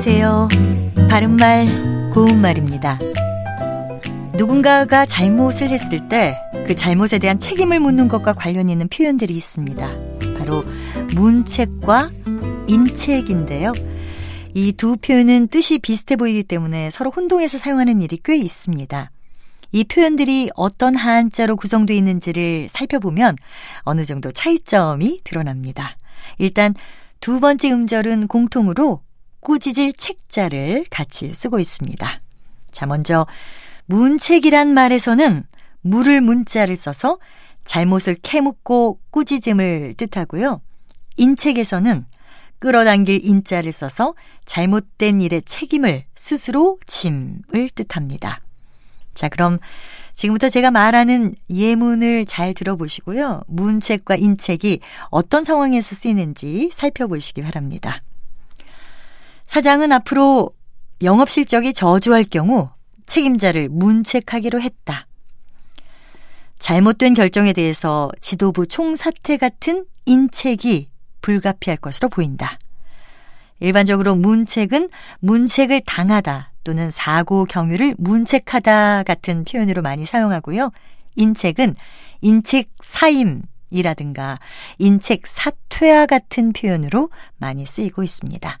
안녕하세요. 바른말, 고운말입니다. 누군가가 잘못을 했을 때 그 잘못에 대한 책임을 묻는 것과 관련 있는 표현들이 있습니다. 바로 문책과 인책인데요. 이 두 표현은 뜻이 비슷해 보이기 때문에 서로 혼동해서 사용하는 일이 꽤 있습니다. 이 표현들이 어떤 한자로 구성되어 있는지를 살펴보면 어느 정도 차이점이 드러납니다. 일단 두 번째 음절은 공통으로 꾸짖을 책자를 같이 쓰고 있습니다. 자, 먼저 문책이란 말에서는 물을 문자를 써서 잘못을 캐묻고 꾸짖음을 뜻하고요. 인책에서는 끌어당길 인자를 써서 잘못된 일의 책임을 스스로 짐을 뜻합니다. 자, 그럼 지금부터 제가 말하는 예문을 잘 들어보시고요. 문책과 인책이 어떤 상황에서 쓰이는지 살펴보시기 바랍니다. 사장은 앞으로 영업 실적이 저조할 경우 책임자를 문책하기로 했다. 잘못된 결정에 대해서 지도부 총사퇴 같은 인책이 불가피할 것으로 보인다. 일반적으로 문책은 문책을 당하다 또는 사고 경유를 문책하다 같은 표현으로 많이 사용하고요. 인책은 인책 사임이라든가 인책 사퇴와 같은 표현으로 많이 쓰이고 있습니다.